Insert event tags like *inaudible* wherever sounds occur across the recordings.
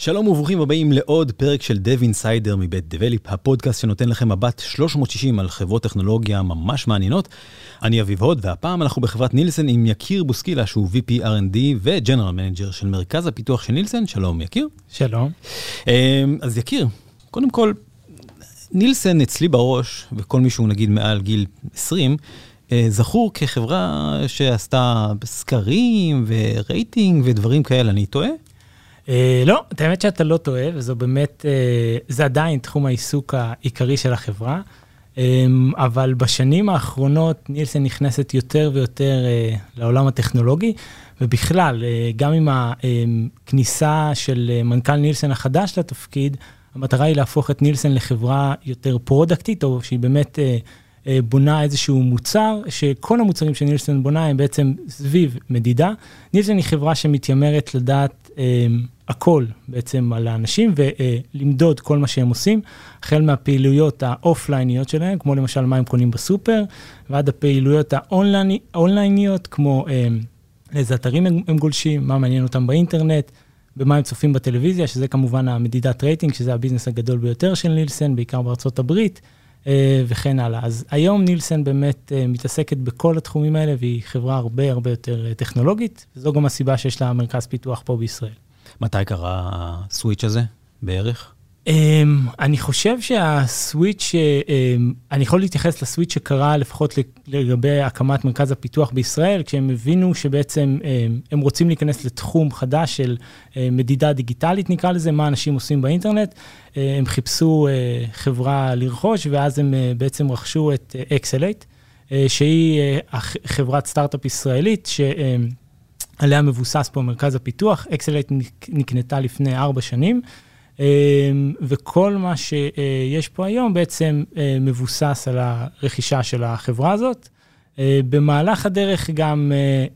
שלום וברוכים הבאים לעוד פרק של Dev Insider מבית דבליפ, הפודקאסט שנותן לכם מבט 360 על חברות טכנולוגיה ממש מעניינות. אני אביב הוד, והפעם אנחנו בחברת נילסן עם יקיר בוסקילה, שהוא VP R&D ו-General Manager של מרכז הפיתוח של נילסן. שלום יקיר. שלום. אמ, אז יקיר, קודם כל, נילסן אצלי בראש, וכל מישהו נגיד מעל גיל 20, אה, זכור כחברה שעשתה סקרים ורייטינג ודברים כאלה, אני טועה? אה, לא, את האמת שאתה לא טועה, וזו באמת, אה, זה עדיין תחום העיסוק העיקרי של החברה. אה, אבל בשנים האחרונות נילסן נכנסת יותר ויותר לעולם הטכנולוגי, ובכלל, גם עם הכניסה של מנכ"ל נילסן החדש לתפקיד, המטרה היא להפוך את נילסן לחברה יותר פרודקטית, או שהיא באמת אה, בונה איזשהו מוצר, שכל המוצרים שנילסן בונה הם בעצם סביב מדידה. נילסן היא חברה שמתיימרת לדעת אה, הכל בעצם על האנשים ולמדוד כל מה שהם עושים, החל מהפעילויות ה offline יות שלהם, כמו למשל מה הם קונים בסופר, ועד הפעילויות האונלייניות, כמו אה, איזה אתרים הם גולשים, מה מעניין אותם באינטרנט, במה הם צופים בטלוויזיה, שזה כמובן המדידת רייטינג, שזה ה business הגדול ביותר של נילסן, בעיקר בארצות הברית. אה, וכן הלאה. אז היום נילסן באמת אה, מתעסקת בכל התחומים האלה, והיא חברה הרבה הרבה יותר אה, טכנולוגית, וזו גם הסיבה שיש לה מרכז פיתוח פה בישראל. מתי קרה ה switch הזה בערך? Um, אני חושב שה switch, um, אני יכול להתייחס ל switch שקרה לפחות לגבי הקמת מרכז הפיתוח בישראל, כשהם הבינו שבעצם um, הם רוצים להיכנס לתחום חדש של uh, מדידה דיגיטלית, נקרא לזה, מה אנשים עושים באינטרנט. Uh, הם חיפשו uh, חברה לרכוש, ואז הם uh, בעצם רכשו את eXelate, uh, שהיא uh, חברת סטארט-אפ ישראלית, שעליה uh, מבוסס פה מרכז הפיתוח. eXelate נקנתה לפני ארבע שנים. אמ, וכל מה שיש פה היום בעצם אה, מבוסס על הרכישה של החברה הזאת. אה, במהלך הדרך גם אה,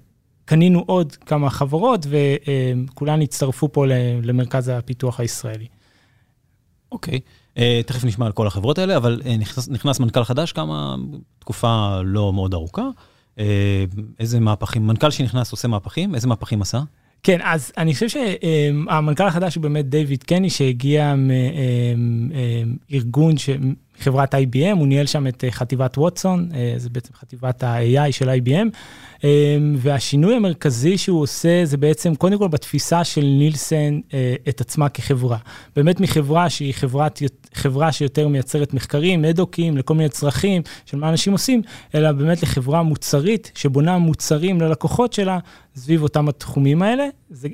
קנינו עוד כמה חברות וכולן הצטרפו פה למרכז הפיתוח הישראלי. אוקיי, okay. תכף נשמע על כל החברות האלה, אבל נכנס, נכנס מנכ"ל חדש כמה, תקופה לא מאוד ארוכה. איזה מהפכים, מנכ"ל שנכנס עושה מהפכים, איזה מהפכים עשה? כן, אז אני חושב שהמנכ"ל החדש הוא באמת דיוויד קני, שהגיע מארגון, חברת IBM, הוא ניהל שם את חטיבת ווטסון, זה בעצם חטיבת ה-AI של IBM, והשינוי המרכזי שהוא עושה זה בעצם קודם כל בתפיסה של נילסן את עצמה כחברה. באמת מחברה שהיא חברת, חברה שיותר מייצרת מחקרים, מדוקים, לכל מיני צרכים של מה אנשים עושים, אלא באמת לחברה מוצרית שבונה מוצרים ללקוחות שלה סביב אותם התחומים האלה.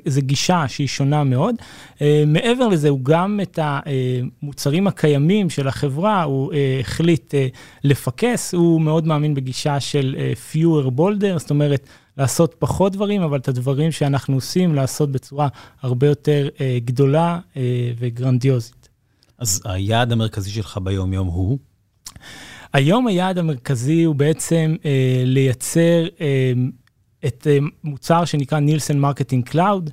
זו גישה שהיא שונה מאוד. Uh, מעבר לזה, הוא גם את המוצרים הקיימים של החברה, הוא uh, החליט uh, לפקס, הוא מאוד מאמין בגישה של uh, fewer bolder, זאת אומרת, לעשות פחות דברים, אבל את הדברים שאנחנו עושים, לעשות בצורה הרבה יותר uh, גדולה uh, וגרנדיוזית. אז היעד המרכזי שלך ביום-יום הוא? היום היעד המרכזי הוא בעצם uh, לייצר uh, את אה, מוצר שנקרא Nielsen Marketing Cloud,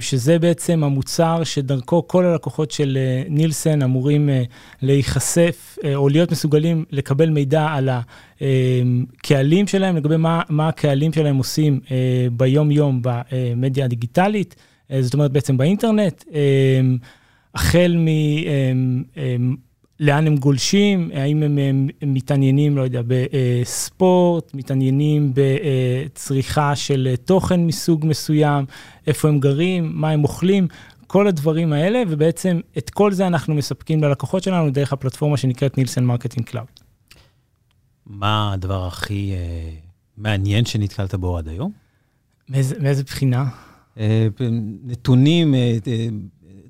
שזה בעצם המוצר שדרכו כל הלקוחות של אה, נילסן אמורים אה, להיחשף או להיות מסוגלים לקבל מידע על הקהלים שלהם, לגבי מה, מה הקהלים שלהם עושים ביום-יום במדיה הדיגיטלית, זאת אומרת בעצם באינטרנט, החל מ... לאן הם גולשים, האם הם, הם, הם מתעניינים, לא יודע, בספורט, מתעניינים בצריכה של תוכן מסוג מסוים, איפה הם גרים, מה הם אוכלים, כל הדברים האלה, ובעצם את כל זה אנחנו מספקים ללקוחות שלנו דרך הפלטפורמה שנקראת Nielsen Marketing Cloud. מה הדבר הכי uh, מעניין שנתקלת בו עד היום? מאיזה, מאיזה בחינה? Uh, נתונים, uh,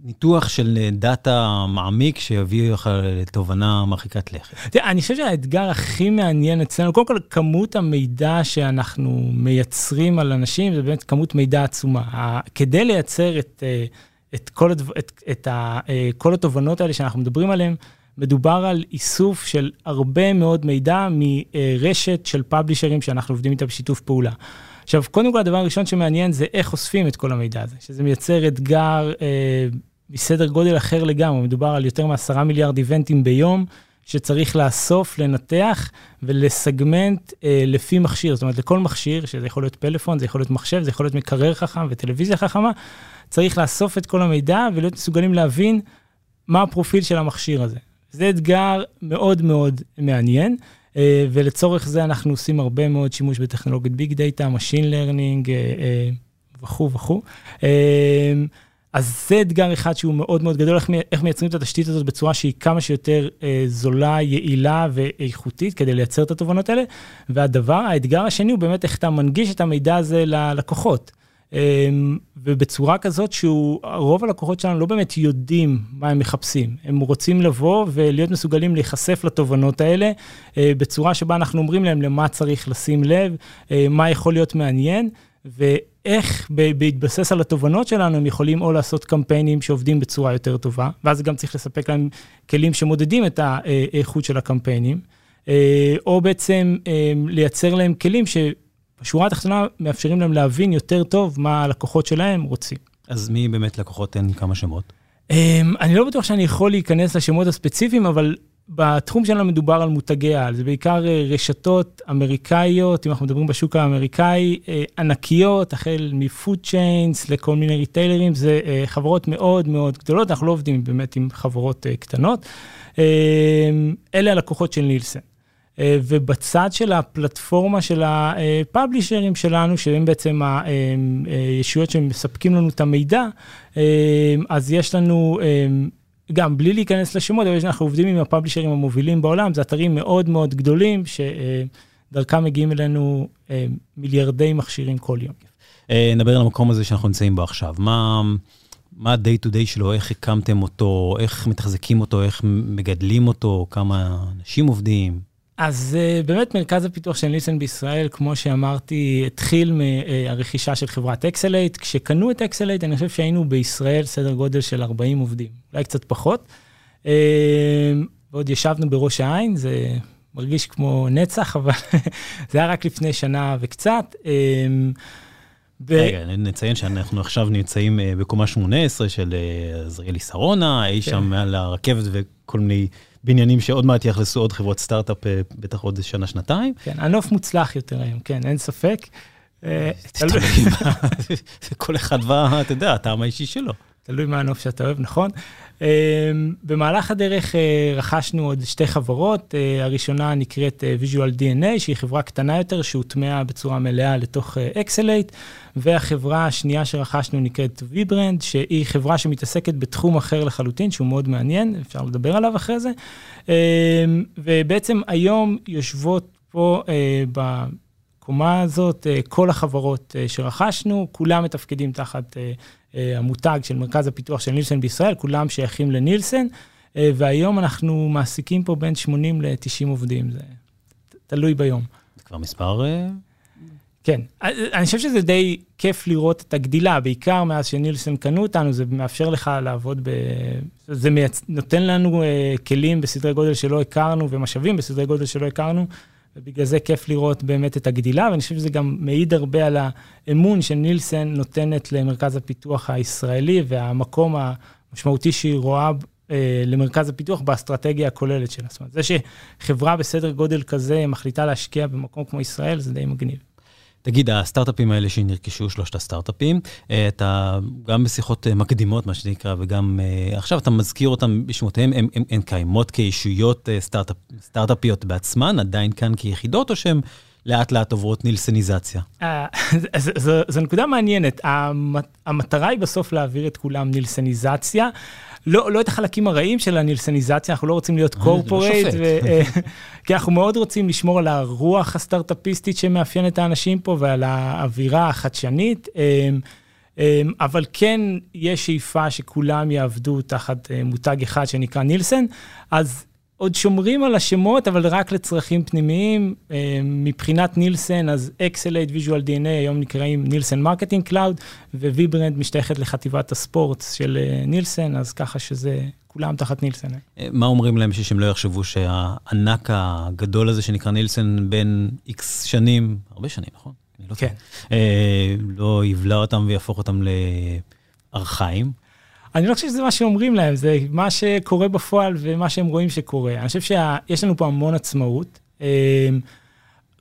ניתוח של דאטה מעמיק שיביא לך לתובנה מרחיקת לכת. תראה, אני חושב שהאתגר הכי מעניין אצלנו, קודם כל, כמות המידע שאנחנו מייצרים על אנשים, זה באמת כמות מידע עצומה. כדי לייצר את, אה, את, כל, הדבר, את, את ה, אה, כל התובנות האלה שאנחנו מדברים עליהן, מדובר על איסוף של הרבה מאוד מידע מרשת של פאבלישרים שאנחנו עובדים איתה בשיתוף פעולה. עכשיו, קודם כל, הדבר הראשון שמעניין זה איך אוספים את כל המידע הזה, שזה מייצר אתגר אה, מסדר גודל אחר לגמרי, מדובר על יותר מעשרה מיליארד איבנטים ביום, שצריך לאסוף, לנתח ולסגמנט אה, לפי מכשיר. זאת אומרת, לכל מכשיר, שזה יכול להיות פלאפון, זה יכול להיות מחשב, זה יכול להיות מקרר חכם וטלוויזיה חכמה, צריך לאסוף את כל המידע ולהיות מסוגלים להבין מה הפרופיל של המכשיר הזה. זה אתגר מאוד מאוד מעניין, אה, ולצורך זה אנחנו עושים הרבה מאוד שימוש בטכנולוגיית ביג דאטה, Machine Learning וכו' וכו'. אז זה אתגר אחד שהוא מאוד מאוד גדול, איך, איך מייצרים את התשתית הזאת בצורה שהיא כמה שיותר אה, זולה, יעילה ואיכותית כדי לייצר את התובנות האלה. והדבר, האתגר השני הוא באמת איך אתה מנגיש את המידע הזה ללקוחות. אה, ובצורה כזאת שהוא, רוב הלקוחות שלנו לא באמת יודעים מה הם מחפשים. הם רוצים לבוא ולהיות מסוגלים להיחשף לתובנות האלה אה, בצורה שבה אנחנו אומרים להם למה צריך לשים לב, אה, מה יכול להיות מעניין. ואיך בהתבסס על התובנות שלנו הם יכולים או לעשות קמפיינים שעובדים בצורה יותר טובה, ואז גם צריך לספק להם כלים שמודדים את האיכות של הקמפיינים, אה, או בעצם אה, לייצר להם כלים שבשורה התחתונה מאפשרים להם להבין יותר טוב מה הלקוחות שלהם רוצים. אז מי באמת לקוחות? תן כמה שמות. אה, אני לא בטוח שאני יכול להיכנס לשמות הספציפיים, אבל בתחום שלנו מדובר על מותגי על, זה בעיקר אה, רשתות אמריקאיות, אם אנחנו מדברים בשוק האמריקאי, אה, ענקיות, החל מפוד צ'יינס לכל מיני ריטיילרים, זה אה, חברות מאוד מאוד גדולות, אנחנו לא עובדים באמת עם חברות קטנות. אלה הלקוחות של נילסן. ובצד של הפלטפורמה של הפאבלישרים שלנו, שהם בעצם הישויות שמספקים לנו את המידע, אז יש לנו גם בלי להיכנס לשמות, אבל אנחנו עובדים עם הפאבלישרים המובילים בעולם, זה אתרים מאוד מאוד גדולים, שדרכם מגיעים אלינו אה, מיליארדי מכשירים כל יום. אה, נדבר על המקום הזה שאנחנו נמצאים בו עכשיו. מה... מה ה-day to day שלו, איך הקמתם אותו, איך מתחזקים אותו, איך מגדלים אותו, כמה אנשים עובדים? אז אה, באמת מרכז הפיתוח של נילסן בישראל, כמו שאמרתי, התחיל מהרכישה של חברת אקסלייט. כשקנו את אקסלייט, אני חושב שהיינו בישראל סדר גודל של 40 עובדים, אולי קצת פחות. Uh, ועוד ישבנו בראש העין, זה מרגיש כמו נצח, אבל *laughs* זה היה רק לפני שנה וקצת. ב... רגע, נציין שאנחנו עכשיו נמצאים בקומה 18 של עזריאלי שרונה, אי שם כן. מעל הרכבת וכל מיני בניינים שעוד מעט יאכלסו עוד חברות סטארט-אפ, אה, בטח עוד שנה-שנתיים. כן, הנוף מוצלח יותר היום, כן, אין ספק. אה, *laughs* כל אחד בא, אתה יודע, הטעם האישי שלו. תלוי מה הנוף שאתה אוהב, נכון? אמ, במהלך הדרך אה, רכשנו עוד שתי חברות, אה, הראשונה נקראת אה, Visual DNA, שהיא חברה קטנה יותר שהוטמעה בצורה מלאה לתוך אקסלייט, והחברה השנייה שרכשנו נקראת vBrand, שהיא חברה שמתעסקת בתחום אחר לחלוטין, שהוא מאוד מעניין, אפשר לדבר עליו אחרי זה. אמ, ובעצם היום יושבות פה בקומה הזאת כל החברות שרכשנו, כולם מתפקדים תחת... אה, המותג של מרכז הפיתוח של נילסן בישראל, כולם שייכים לנילסן, אה, והיום אנחנו מעסיקים פה בין 80 ל-90 עובדים, זה תלוי ביום. זה כבר מספר... אה? כן, אני חושב שזה די כיף לראות את הגדילה, בעיקר מאז שנילסן קנו אותנו, זה מאפשר לך לעבוד ב... זה מייצ... נותן לנו uh, כלים בסדרי גודל שלא הכרנו ומשאבים בסדרי גודל שלא הכרנו, ובגלל זה כיף לראות באמת את הגדילה, ואני חושב שזה גם מעיד הרבה על האמון שנילסן נותנת למרכז הפיתוח הישראלי, והמקום המשמעותי שהיא רואה אה, למרכז הפיתוח באסטרטגיה הכוללת שלה. זאת אומרת, זה שחברה בסדר גודל כזה מחליטה להשקיע במקום כמו ישראל, זה די מגניב. תגיד, הסטארט-אפים האלה שנרכשו, שלושת הסטארט-אפים, אה, אתה גם בשיחות אה, מקדימות, מה שנקרא, וגם אה, עכשיו אתה מזכיר אותם בשמותיהם, הן, הן, הן קיימות כישויות סטארט-אפ, סטארט-אפיות בעצמן, עדיין כאן כיחידות, או שהן לאט לאט עוברות נילסניזציה? *laughs* זו נקודה מעניינת. המטרה היא בסוף להעביר את כולם נילסניזציה. לא, לא את החלקים הרעים של הנילסניזציה, אנחנו לא רוצים להיות קורפורייט, לא אה, כי אנחנו מאוד רוצים לשמור על הרוח הסטארט-אפיסטית שמאפיינת את האנשים פה ועל האווירה החדשנית. אמ, אבל כן יש שאיפה שכולם יעבדו תחת אה, מותג אחד שנקרא נילסן, אז עוד שומרים על השמות, אבל רק לצרכים פנימיים. אה, מבחינת נילסן, אז אקסלייט ויז'ואל DNA היום נקראים נילסן Marketing Cloud, ו vBrand משתייכת לחטיבת הספורט של אה, נילסן, אז ככה שזה, כולם תחת נילסן. מה אומרים להם שהם לא יחשבו שהענק הגדול הזה שנקרא נילסן בין איקס שנים, הרבה שנים, נכון? לא כן. לא יבלע אותם ויהפוך אותם לארכאיים? אני לא חושב שזה מה שאומרים להם, זה מה שקורה בפועל ומה שהם רואים שקורה. אני חושב שיש לנו פה המון עצמאות.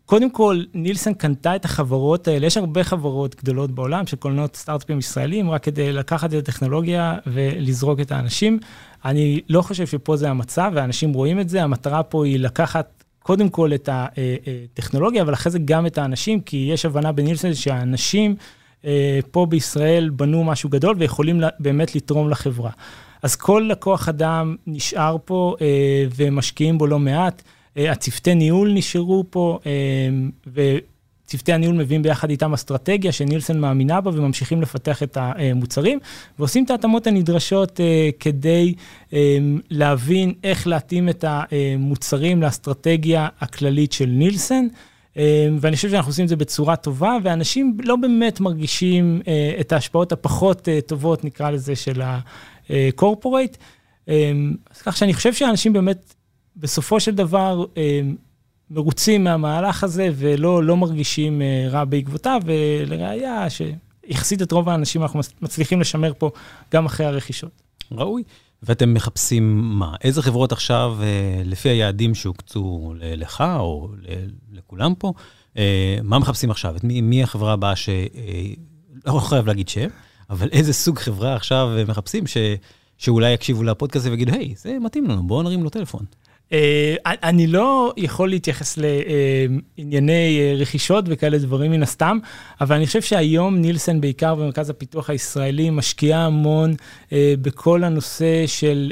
קודם כל, נילסון קנתה את החברות האלה, יש הרבה חברות גדולות בעולם שקולנות סטארט-אפים ישראלים, רק כדי לקחת את הטכנולוגיה ולזרוק את האנשים. אני לא חושב שפה זה המצב, ואנשים רואים את זה, המטרה פה היא לקחת קודם כל את הטכנולוגיה, אבל אחרי זה גם את האנשים, כי יש הבנה בנילסון שהאנשים אה, פה בישראל בנו משהו גדול ויכולים באמת לתרום לחברה. אז כל לקוח אדם נשאר פה אה, ומשקיעים בו לא מעט. אה, הצוותי ניהול נשארו פה, אה, וצוותי הניהול מביאים ביחד איתם אסטרטגיה שנילסון מאמינה בה וממשיכים לפתח את המוצרים, ועושים את ההתאמות הנדרשות אה, כדי להבין איך להתאים את המוצרים לאסטרטגיה הכללית של נילסון. ואני חושב שאנחנו עושים את זה בצורה טובה, ואנשים לא באמת מרגישים את ההשפעות הפחות טובות, נקרא לזה, של ה-corporate. אז כך שאני חושב שאנשים באמת בסופו של דבר אה, מרוצים מהמהלך הזה ולא לא מרגישים אה, רע בעקבותיו, ולראיה שיחסית את רוב האנשים אנחנו מצליחים לשמר פה גם אחרי הרכישות. ראוי. ואתם מחפשים מה? איזה חברות עכשיו, אה, לפי היעדים שהוקצו לך או לכולם פה, מה מחפשים עכשיו? את מי, מי החברה הבאה ש... לא חייב להגיד שם, אבל איזה סוג חברה עכשיו מחפשים ש... שאולי יקשיבו לפודקאסט ויגידו, היי, זה מתאים לנו, בואו נרים לו טלפון. אה, אני לא יכול להתייחס לענייני אה, רכישות וכאלה דברים מן הסתם, אבל אני חושב שהיום נילסן, בעיקר במרכז הפיתוח הישראלי, משקיעה המון אה, בכל הנושא של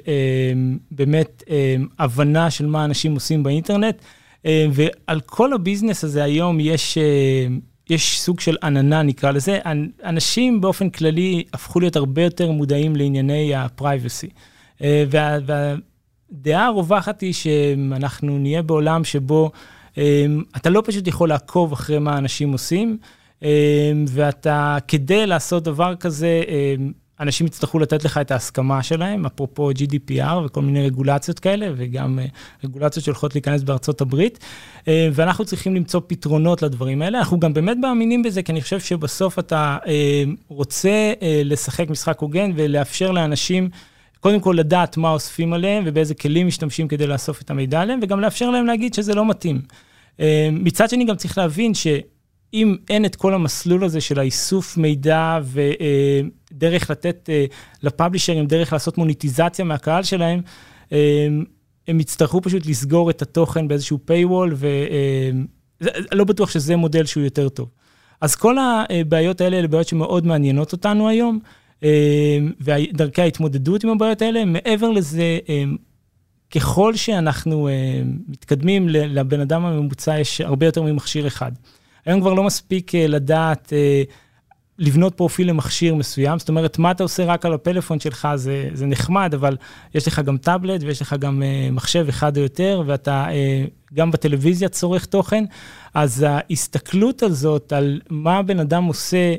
באמת הבנה של מה אנשים עושים באינטרנט, ועל כל הביזנס הזה היום יש... יש סוג של עננה, נקרא לזה. אנשים באופן כללי הפכו להיות הרבה יותר מודעים לענייני ה-privacy. וה, וה, הדעה הרווחת היא שאנחנו נהיה בעולם שבו um, אתה לא פשוט יכול לעקוב אחרי מה אנשים עושים, um, ואתה, כדי לעשות דבר כזה, um, אנשים יצטרכו לתת לך את ההסכמה שלהם, אפרופו GDPR וכל מיני רגולציות כאלה, וגם uh, רגולציות שהולכות להיכנס בארצות הברית, ואנחנו צריכים למצוא פתרונות לדברים האלה. אנחנו גם באמת מאמינים בזה, כי אני חושב שבסוף אתה רוצה uh, לשחק משחק הוגן ולאפשר לאנשים... קודם כל לדעת מה אוספים עליהם ובאיזה כלים משתמשים כדי לאסוף את המידע עליהם, וגם לאפשר להם להגיד שזה לא מתאים. אה, מצד שני, גם צריך להבין שאם אין את כל המסלול הזה של האיסוף מידע ודרך לתת אה, לפאבלישרים, דרך לעשות מוניטיזציה מהקהל שלהם, אה, הם יצטרכו פשוט לסגור את התוכן באיזשהו paywall, ולא בטוח שזה מודל שהוא יותר טוב. אז כל הבעיות האלה, אלה בעיות שמאוד מעניינות אותנו היום. אמ, ודרכי ההתמודדות עם הבעיות האלה. מעבר לזה, אמ, ככל שאנחנו אמ, מתקדמים, לבן אדם הממוצע יש הרבה יותר ממכשיר אחד. היום כבר לא מספיק אה, לדעת אה, לבנות פרופיל למכשיר מסוים, זאת אומרת, מה אתה עושה רק על הפלאפון שלך זה, זה נחמד, אבל יש לך גם טאבלט ויש לך גם uh, מחשב אחד או יותר, ואתה גם בטלוויזיה צורך תוכן, אז ההסתכלות הזאת על מה בן אדם עושה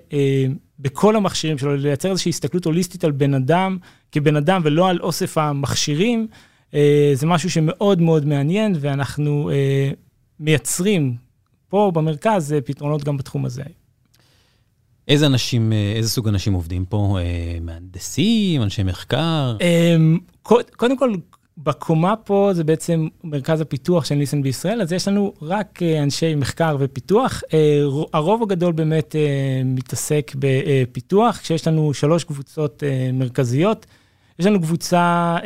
בכל המכשירים שלו, לייצר איזושהי הסתכלות הוליסטית על בן אדם כבן אדם ולא על אוסף המכשירים, אה, זה משהו שמאוד מאוד מעניין, ואנחנו אה, מייצרים פה במרכז אה, פתרונות גם בתחום הזה. איזה אנשים, איזה סוג אנשים עובדים פה? מהנדסים, אנשי מחקר? קודם כל, בקומה פה זה בעצם מרכז הפיתוח של ניסן בישראל, אז יש לנו רק אה, אנשי מחקר ופיתוח. אה, הרוב הגדול באמת אה, מתעסק בפיתוח, כשיש לנו שלוש קבוצות מרכזיות. יש לנו קבוצה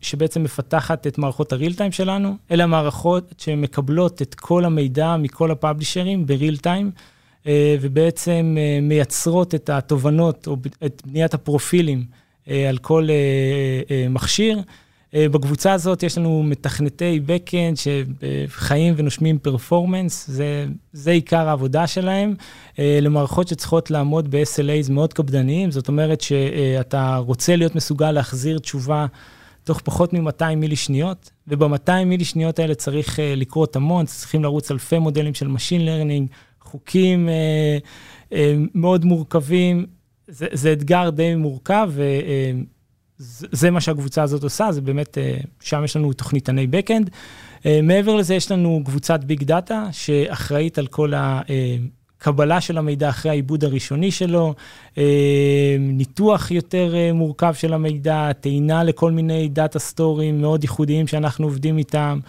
שבעצם מפתחת את מערכות הריל טיים שלנו. אלה המערכות שמקבלות את כל המידע מכל הפאבלישרים בריל טיים, ובעצם מייצרות את התובנות או את בניית הפרופילים על כל מכשיר. אה, בקבוצה הזאת יש לנו מתכנתי backend שחיים ונושמים פרפורמנס, זה, זה עיקר העבודה שלהם, אה, למערכות שצריכות לעמוד ב-SLAs מאוד קפדניים, זאת אומרת שאתה רוצה להיות מסוגל להחזיר תשובה תוך פחות מ-200 מילי שניות, וב-200 מילי שניות האלה צריך אה, לקרות המון, צריכים לרוץ אלפי מודלים של Machine Learning, חוקים מאוד מורכבים, זה, זה אתגר די מורכב. זה מה שהקבוצה הזאת עושה, זה באמת, שם יש לנו תוכניתני backend. מעבר לזה, יש לנו קבוצת ביג דאטה, שאחראית על כל ה... קבלה של המידע אחרי העיבוד הראשוני שלו, ניתוח יותר מורכב של המידע, טעינה לכל מיני דאטה סטורים מאוד ייחודיים שאנחנו עובדים איתם.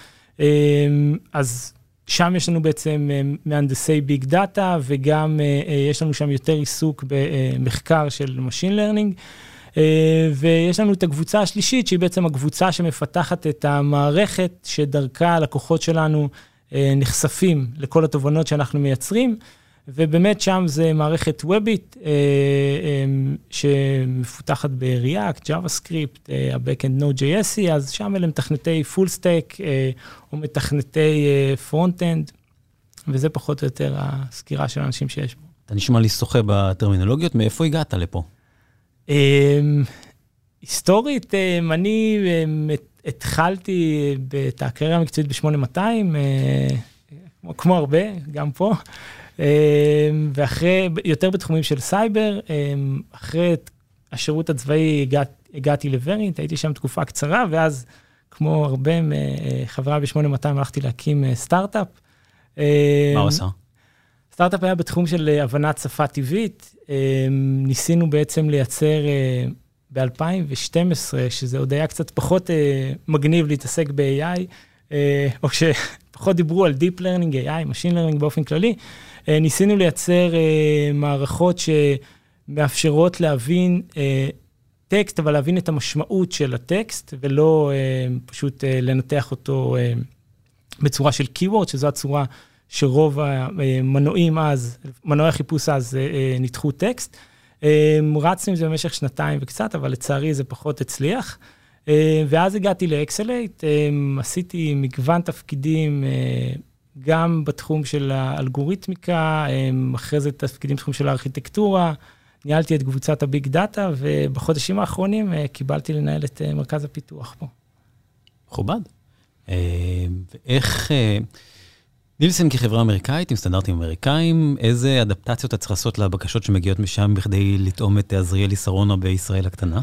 אז שם יש לנו בעצם מהנדסי ביג דאטה, וגם יש לנו שם יותר עיסוק במחקר של Machine Learning. ויש לנו את הקבוצה השלישית, שהיא בעצם הקבוצה שמפתחת את המערכת שדרכה הלקוחות שלנו נחשפים לכל התובנות שאנחנו מייצרים. ובאמת שם זה מערכת ווביט שמפותחת ב-React, JavaScript, ה-Backend Node.js, אז שם אלה מתכנתי full stack או מתכנתי front-end, וזה פחות או יותר הסקירה של האנשים שיש פה. אתה נשמע לי שוחה בטרמינולוגיות, מאיפה הגעת לפה? היסטורית, אני התחלתי את הקריירה המקצועית ב-8200, כמו הרבה, גם פה. ואחרי, יותר בתחומים של סייבר, אחרי השירות הצבאי הגעת, הגעתי לוורינט, הייתי שם תקופה קצרה, ואז, כמו הרבה חברה ב-8200, הלכתי להקים סטארט-אפ. מה הוא עשה? סטארט-אפ היה בתחום של הבנת שפה טבעית. ניסינו בעצם לייצר ב-2012, שזה עוד היה קצת פחות מגניב להתעסק ב-AI, או כשפחות דיברו על Deep Learning, AI, Machine Learning באופן כללי. ניסינו לייצר מערכות שמאפשרות להבין טקסט, אבל להבין את המשמעות של הטקסט, ולא פשוט לנתח אותו בצורה של Keyword, שזו הצורה שרוב המנועים אז, מנועי החיפוש אז ניתחו טקסט. רצנו עם זה במשך שנתיים וקצת, אבל לצערי זה פחות הצליח. ואז הגעתי לאקסלייט, עשיתי מגוון תפקידים. גם בתחום של האלגוריתמיקה, אחרי זה תפקידים בתחום של הארכיטקטורה, ניהלתי את קבוצת הביג דאטה, ובחודשים האחרונים קיבלתי לנהל את מרכז הפיתוח פה. מכובד. ואיך, נילסן כחברה אמריקאית עם סטנדרטים אמריקאים, איזה אדפטציות את צריכה לעשות לבקשות שמגיעות משם בכדי לטעום את עזריאלי שרונה בישראל הקטנה?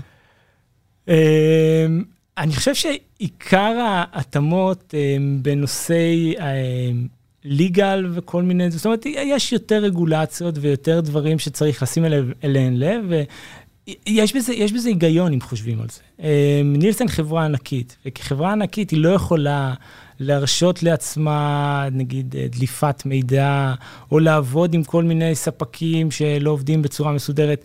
אני חושב שעיקר ההתאמות בנושאי ליגל וכל מיני, זאת אומרת, יש יותר רגולציות ויותר דברים שצריך לשים אליהן לב, ויש בזה, יש בזה היגיון אם חושבים על זה. נילסן חברה ענקית, וכחברה ענקית היא לא יכולה להרשות לעצמה, נגיד, דליפת מידע, או לעבוד עם כל מיני ספקים שלא עובדים בצורה מסודרת.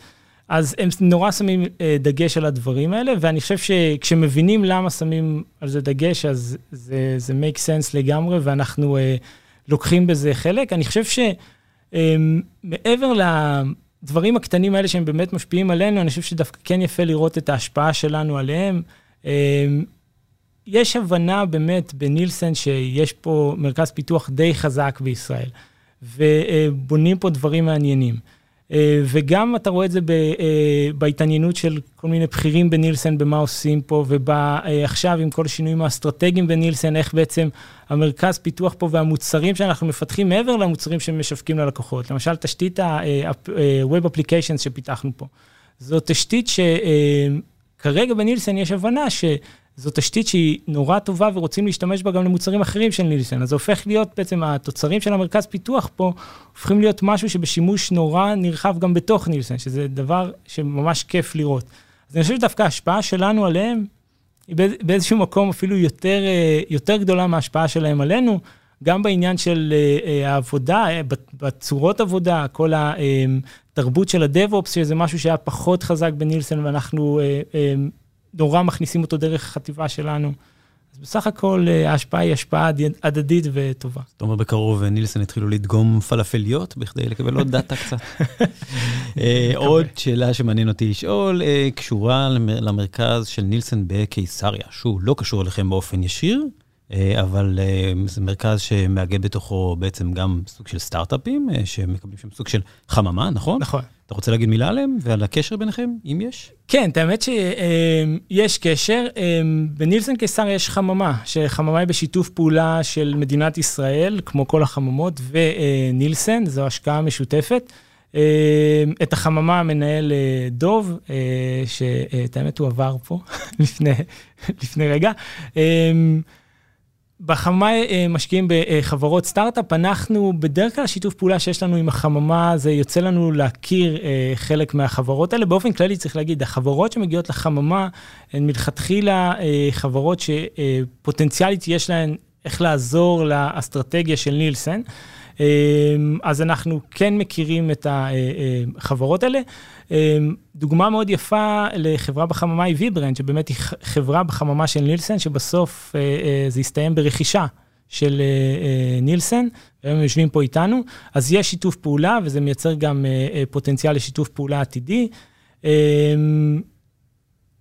אז הם נורא שמים דגש על הדברים האלה, ואני חושב שכשמבינים למה שמים על זה דגש, אז זה, זה make sense לגמרי, ואנחנו לוקחים בזה חלק. אני חושב שמעבר לדברים הקטנים האלה שהם באמת משפיעים עלינו, אני חושב שדווקא כן יפה לראות את ההשפעה שלנו עליהם. יש הבנה באמת בנילסן שיש פה מרכז פיתוח די חזק בישראל, ובונים פה דברים מעניינים. וגם אתה רואה את זה בהתעניינות של כל מיני בכירים בנילסן, במה עושים פה, ועכשיו עם כל השינויים האסטרטגיים בנילסן, איך בעצם המרכז פיתוח פה והמוצרים שאנחנו מפתחים מעבר למוצרים שמשווקים ללקוחות. למשל, תשתית ה-Web Applications שפיתחנו פה. זו תשתית שכרגע בנילסן יש הבנה ש... זו תשתית שהיא נורא טובה ורוצים להשתמש בה גם למוצרים אחרים של נילסן. אז זה הופך להיות בעצם, התוצרים של המרכז פיתוח פה, הופכים להיות משהו שבשימוש נורא נרחב גם בתוך נילסן, שזה דבר שממש כיף לראות. אז אני חושב שדווקא ההשפעה שלנו עליהם, היא באיזשהו מקום אפילו יותר, יותר גדולה מההשפעה שלהם עלינו, גם בעניין של העבודה, בצורות עבודה, כל התרבות של הדב-אופס, שזה משהו שהיה פחות חזק בנילסן, ואנחנו... נורא מכניסים אותו דרך החטיבה שלנו. אז בסך הכל ההשפעה היא השפעה הדדית וטובה. זאת אומרת, בקרוב נילסון התחילו לדגום פלאפליות בכדי לקבל עוד דאטה קצת. *laughs* עוד שאלה שמעניין אותי לשאול, קשורה למרכז של נילסון בקיסריה, שהוא לא קשור אליכם באופן ישיר, אבל זה מרכז שמאגד בתוכו בעצם גם סוג של סטארט-אפים, שמקבלים שם סוג של חממה, נכון? נכון. אתה רוצה להגיד מילה עליהם ועל הקשר ביניכם, אם יש? כן, האמת שיש קשר. בנילסון קיסר יש חממה, שחממה היא בשיתוף פעולה של מדינת ישראל, כמו כל החממות, ונילסון, זו השקעה משותפת. את החממה מנהל דוב, שאת האמת הוא עבר פה *laughs* לפני, לפני רגע. בחממה משקיעים בחברות סטארט-אפ, אנחנו בדרך כלל שיתוף פעולה שיש לנו עם החממה, זה יוצא לנו להכיר חלק מהחברות האלה. באופן כללי צריך להגיד, החברות שמגיעות לחממה הן מלכתחילה חברות שפוטנציאלית יש להן איך לעזור לאסטרטגיה של נילסן. אז אנחנו כן מכירים את החברות האלה. דוגמה מאוד יפה לחברה בחממה היא ויברנד, שבאמת היא חברה בחממה של נילסן, שבסוף זה הסתיים ברכישה של נילסן, והם יושבים פה איתנו. אז יש שיתוף פעולה, וזה מייצר גם פוטנציאל לשיתוף פעולה עתידי.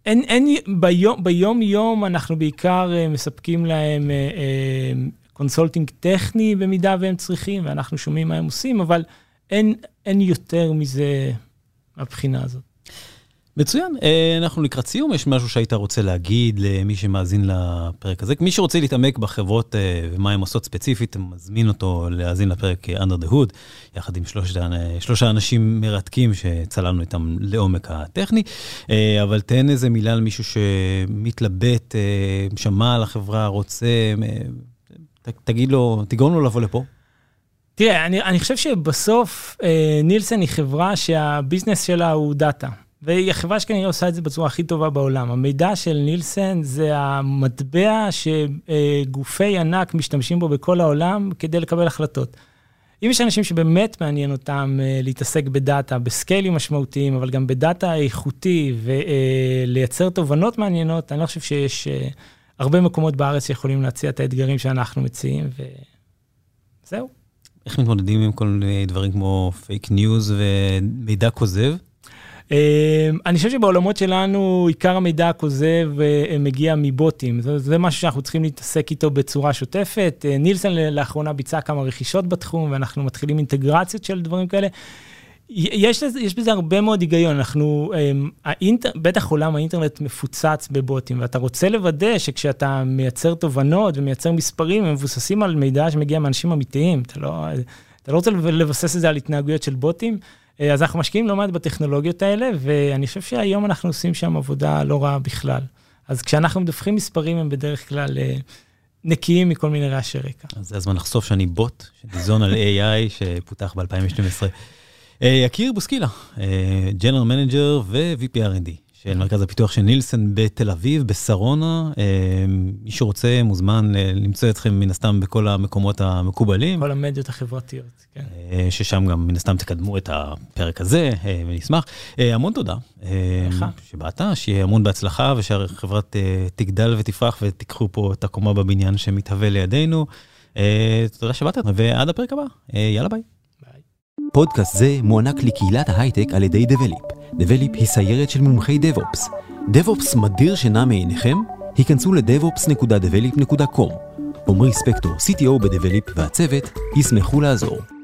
אין, אין, ביום, ביום יום אנחנו בעיקר מספקים להם consulting טכני במידה והם צריכים, ואנחנו שומעים מה הם עושים, אבל אין, אין יותר מזה מהבחינה הזאת. מצוין, אנחנו לקראת סיום, יש משהו שהיית רוצה להגיד למי שמאזין לפרק הזה? מי שרוצה להתעמק בחברות ומה הן עושות ספציפית, מזמין אותו להאזין לפרק Under the Hood, יחד עם שלושה, שלושה אנשים מרתקים שצללנו איתם לעומק הטכני, אבל תן איזה מילה למישהו שמתלבט, שמע על החברה, רוצה, תגיד לו, תגרום לו לבוא לפה. תראה, אני, אני חושב שבסוף נילסן היא חברה שה business שלה הוא דאטה. והיא החברה שכנראה עושה את זה בצורה הכי טובה בעולם. המידע של נילסן זה המטבע שגופי ענק משתמשים בו בכל העולם כדי לקבל החלטות. אם יש אנשים שבאמת מעניין אותם להתעסק בדאטה, בסקיילים משמעותיים, אבל גם בדאטה איכותי ולייצר תובנות מעניינות, אני לא חושב שיש הרבה מקומות בארץ שיכולים להציע את האתגרים שאנחנו מציעים, וזהו. איך מתמודדים עם כל מיני דברים כמו פייק ניוז ומידע כוזב? אני חושב שבעולמות שלנו עיקר המידע הכוזב מגיע מבוטים, זה משהו שאנחנו צריכים להתעסק איתו בצורה שוטפת. נילסן לאחרונה ביצע כמה רכישות בתחום ואנחנו מתחילים אינטגרציות של דברים כאלה. יש, יש בזה הרבה מאוד היגיון, אנחנו, האינטר, בטח עולם האינטרנט מפוצץ בבוטים, ואתה רוצה לוודא שכשאתה מייצר תובנות ומייצר מספרים, הם מבוססים על מידע שמגיע מאנשים אמיתיים, אתה לא, אתה לא רוצה לבסס את זה על התנהגויות של בוטים. אז אנחנו משקיעים לא מעט בטכנולוגיות האלה, ואני חושב שהיום אנחנו עושים שם עבודה לא רעה בכלל. אז כשאנחנו מדווחים מספרים, הם בדרך כלל נקיים מכל מיני רעשי רקע. אז זה הזמן לחשוף שאני בוט, שניזון על AI שפותח ב-2012. יקיר בוסקילה, General Manager ו-VP R&D של מרכז הפיתוח של נילסן בתל אביב, בשרונה. מי שרוצה מוזמן למצוא אתכם מן הסתם בכל המקומות המקובלים. כל המדיות החברתיות, כן. ששם גם מן הסתם תקדמו את הפרק הזה, ונשמח. המון תודה. לך. שבאת, שיהיה המון בהצלחה, ושהחברה תגדל ותפרח ותיקחו פה את הקומה בבניין שמתהווה לידינו. תודה שבאת, ועד הפרק הבא. יאללה ביי. פודקאסט זה מוענק לקהילת ההייטק על ידי Develeap. Develeap היא סיירת של מומחי DevOps. DevOps מדיר שינה מעיניכם? היכנסו ל- devops.develeap.com. עמרי ספקטור, CTO ב Develeap והצוות, ישמחו לעזור.